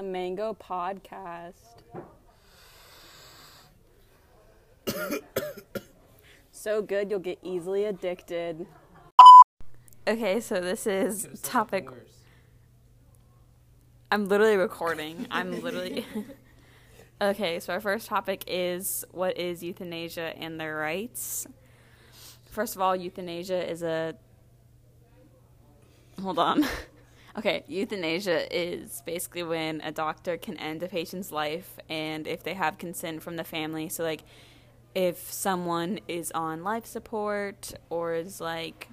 the Mango Podcast. so good, you'll get easily addicted. Okay, so this is topic. I'm literally recording. I'm literally. okay, so our first topic is what is euthanasia and their rights. First of all, euthanasia is a. Hold on. Okay, euthanasia is basically when a doctor can end a patient's life and if they have consent from the family. So, like, if someone is on life support or is like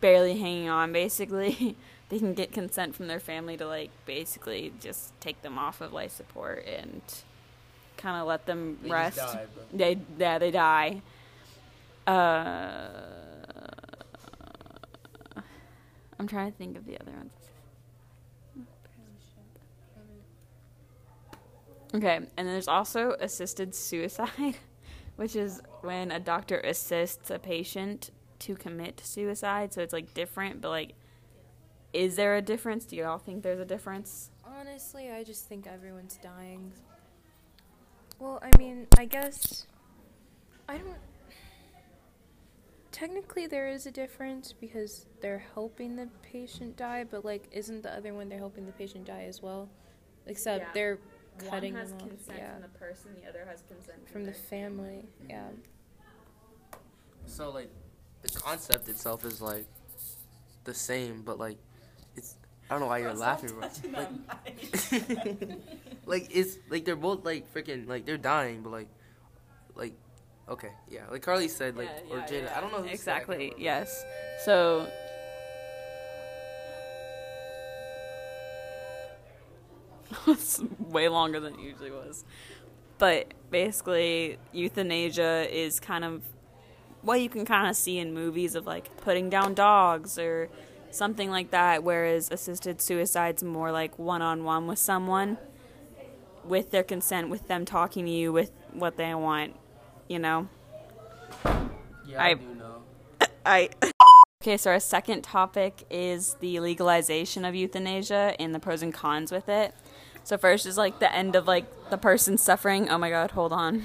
barely hanging on, basically, they can get consent from their family to, like, basically just take them off of life support and kind of let them They rest. die. They, yeah, they die. Uh, I'm trying to think of the other ones. Okay, and then there's also assisted suicide, which is when a doctor assists a patient to commit suicide. So it's like different, but like, is there a difference? Do you all think there's a difference? Honestly, I just think everyone's dying. Well, I mean, I guess I don't. Technically, there is a difference because they're helping the patient die, but like, isn't the other one they're helping the patient die as well? Except Yeah. they're cutting them off. Yeah, the person, the other has consent from the family. Yeah. So like, the concept itself is like the same, but like, it's I don't know why you're laughing, bro. Like, like it's like they're both like freaking like they're dying, but like, like, okay, yeah, like Carly said, like or Jada, I don't know who said it, exactly. Yes. So. it's way longer than it usually was. But basically, euthanasia is kind of what you can kind of see in movies of like putting down dogs or something like that, whereas assisted suicide's more like one on one with someone with their consent, with them talking to you with what they want, you know? Yeah, I- I, do know. I. Okay, so our second topic is the legalization of euthanasia and the pros and cons with it. So first is like the end of like the person suffering. Oh my god, hold on.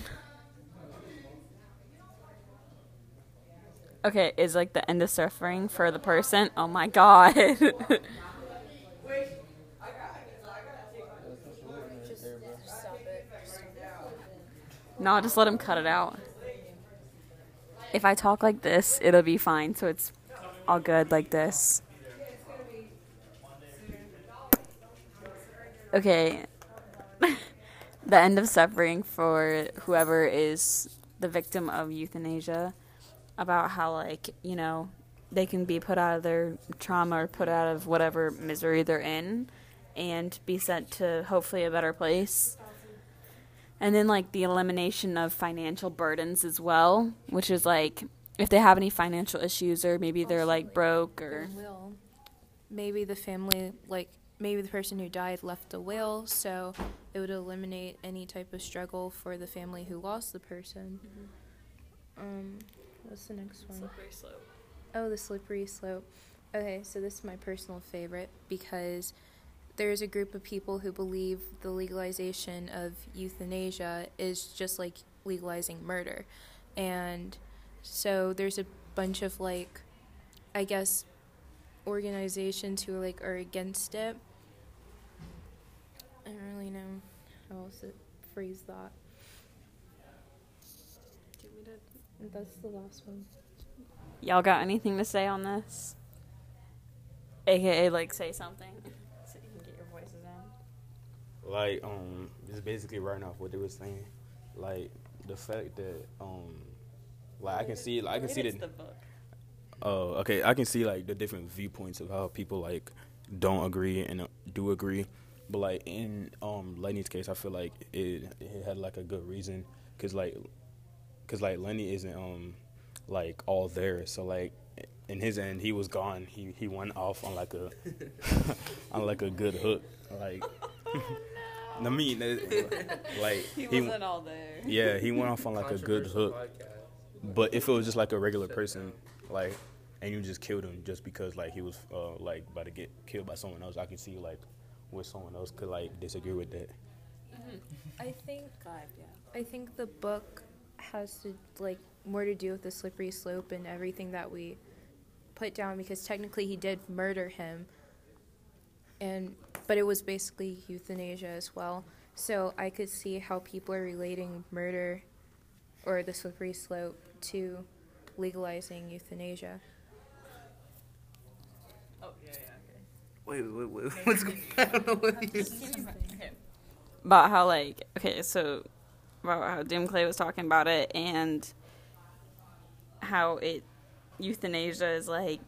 Okay, is like the end of suffering for the person. Oh my god. no, just let him cut it out. If I talk like this, it'll be fine. So it's all good like this. Okay. the end of suffering for whoever is the victim of euthanasia about how like, you know, they can be put out of their trauma or put out of whatever misery they're in and be sent to hopefully a better place. And then like the elimination of financial burdens as well, which is like if they have any financial issues or maybe they're Also, like like, broke or will. Maybe the family, like, maybe the person who died left a will, so it would eliminate any type of struggle for the family who lost the person. Um, what's the next one? Slippery slope. Oh, the slippery slope. Okay, so this is my personal favorite because there's a group of people who believe the legalization of euthanasia is just like legalizing murder. And so there's a bunch of like I guess organizations who are like are against it. I don't really know how else to phrase that. That's the last one. Y'all got anything to say on this? AKA, like, say something so you can get your voices in. Like um just basically writing off what they were saying. Like the fact that um like i can see like i can see the the book. oh okay. I can see like the different viewpoints of how people like don't agree and uh, do agree. But like in um lenny's case i feel like it, it had like a good reason. Because like because like lenny isn't um like all there. So like in his end he was gone. He he went off on like a on like a good hook. Like I mean, like He, he, wasn't all there. yeah, he went off on like a good hook. podcast. But if it was just like a regular person, like, and you just killed him just because like he was uh, like about to get killed by someone else, I can see like where someone else could like disagree with that. I think I think the book has to like more to do with the slippery slope and everything that we put down because technically he did murder him and but it was basically euthanasia as well. So I could see how people are relating murder or the slippery slope to legalizing euthanasia. Oh, yeah, yeah, okay. Wait, wait, wait. What's going on? I don't know what you about how like okay, so about how Doom Clay was talking about it and how it euthanasia is like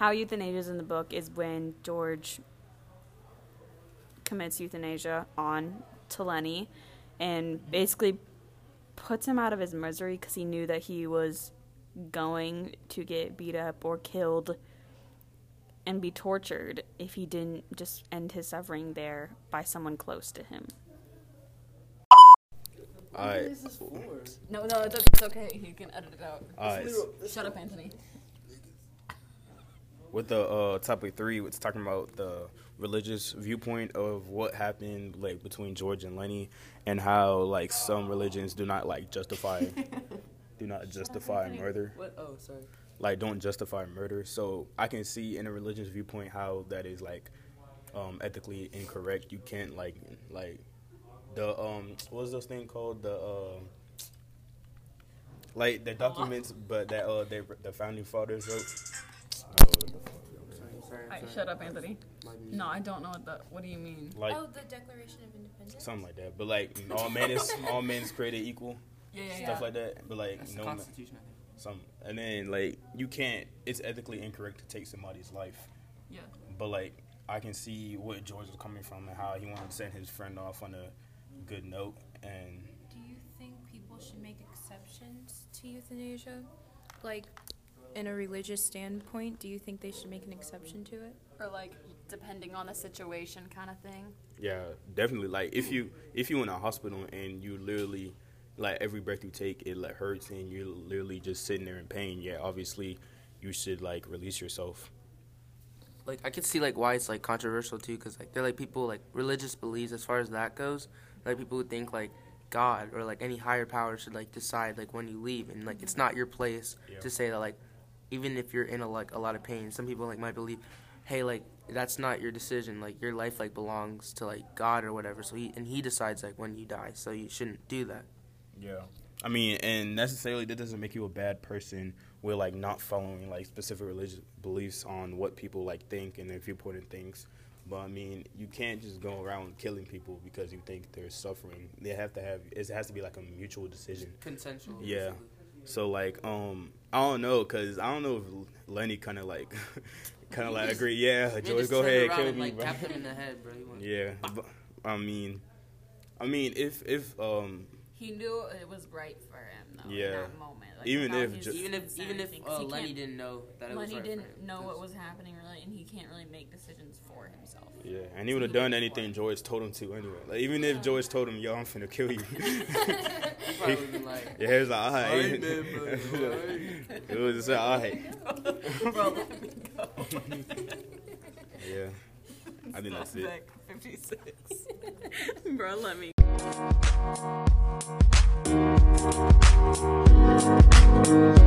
how euthanasia is in the book is when George commits euthanasia on to Lenny and basically puts him out of his misery because he knew that he was going to get beat up or killed and be tortured if he didn't just end his suffering there by someone close to him. Alright. No, no, it's, it's okay. You can edit it out. Alright. Shut up, Anthony. With the uh, topic three, it's talking about the religious viewpoint of what happened like between George and Lenny, and how like some religions do not like justify, do not justify murder. What? Oh, sorry. like don't justify murder. So I can see in a religious viewpoint how that is like um, ethically incorrect. You can't like like the um what's this thing called the um like the documents, but that uh they, the founding fathers wrote. What the fuck? Sorry, sorry. Alright, shut up, Anthony. No, I don't know what the. What do you mean? Like oh, the Declaration of Independence. something like that. But like all men is all men is created equal, Yeah, yeah, stuff like that. But like That's no the man, Constitution, I think. some and then like you can't. It's ethically incorrect to take somebody's life. yeah. But like I can see what George was coming from and how he wanted to send his friend off on a good note and Do you think people should make exceptions to euthanasia? Like, in a religious standpoint, do you think they should make an exception to it? Or like depending on the situation, kind of thing. yeah, definitely like if you if you're in a hospital and you literally like every breath you take it like hurts and you're literally just sitting there in pain, yeah, obviously you should like release yourself. like I could see like why it's like controversial too, because like they're like people like religious beliefs as far as that goes. Like people who think like God or like any higher power should like decide like when you leave, and like it's not your place Yeah. to say that like even if you're in a like a lot of pain, some people like might believe, hey like that's not your decision, like your life like belongs to like God or whatever. So he and he decides like when you die, so you shouldn't do that. Yeah. I mean, and necessarily that doesn't make you a bad person with like not following like specific religious beliefs on what people like think and their viewpoint and things. But I mean, you can't just go around killing people because you think they're suffering. They have to have it has to be like a mutual decision. Consensual. Yeah. So like, um, I don't know, cause I don't know if Lenny kind of like, kind of like agree. Yeah, George, go ahead, kill and, me, like, bro. Tap him in the head, bro. Yeah, but, I mean, I mean, if if um, He knew it was right for him though. Yeah. In that moment. Like, Even if his ju- Even if even if anything, 'cause uh, he Lenny didn't know that it was Lenny right didn't for him, know what was happening really, and he can't really make decisions for himself. Yeah, and he would have done anything George told him to anyway. Like even if George told him, "Yo, I'm finna kill you," He probably would've been like, yeah, he was like, "Alright." Alright, man, bro, it was just like, "Alright." Bro, let me go. Yeah, I think that's it. Fifty six. Bro, let me. Thank you.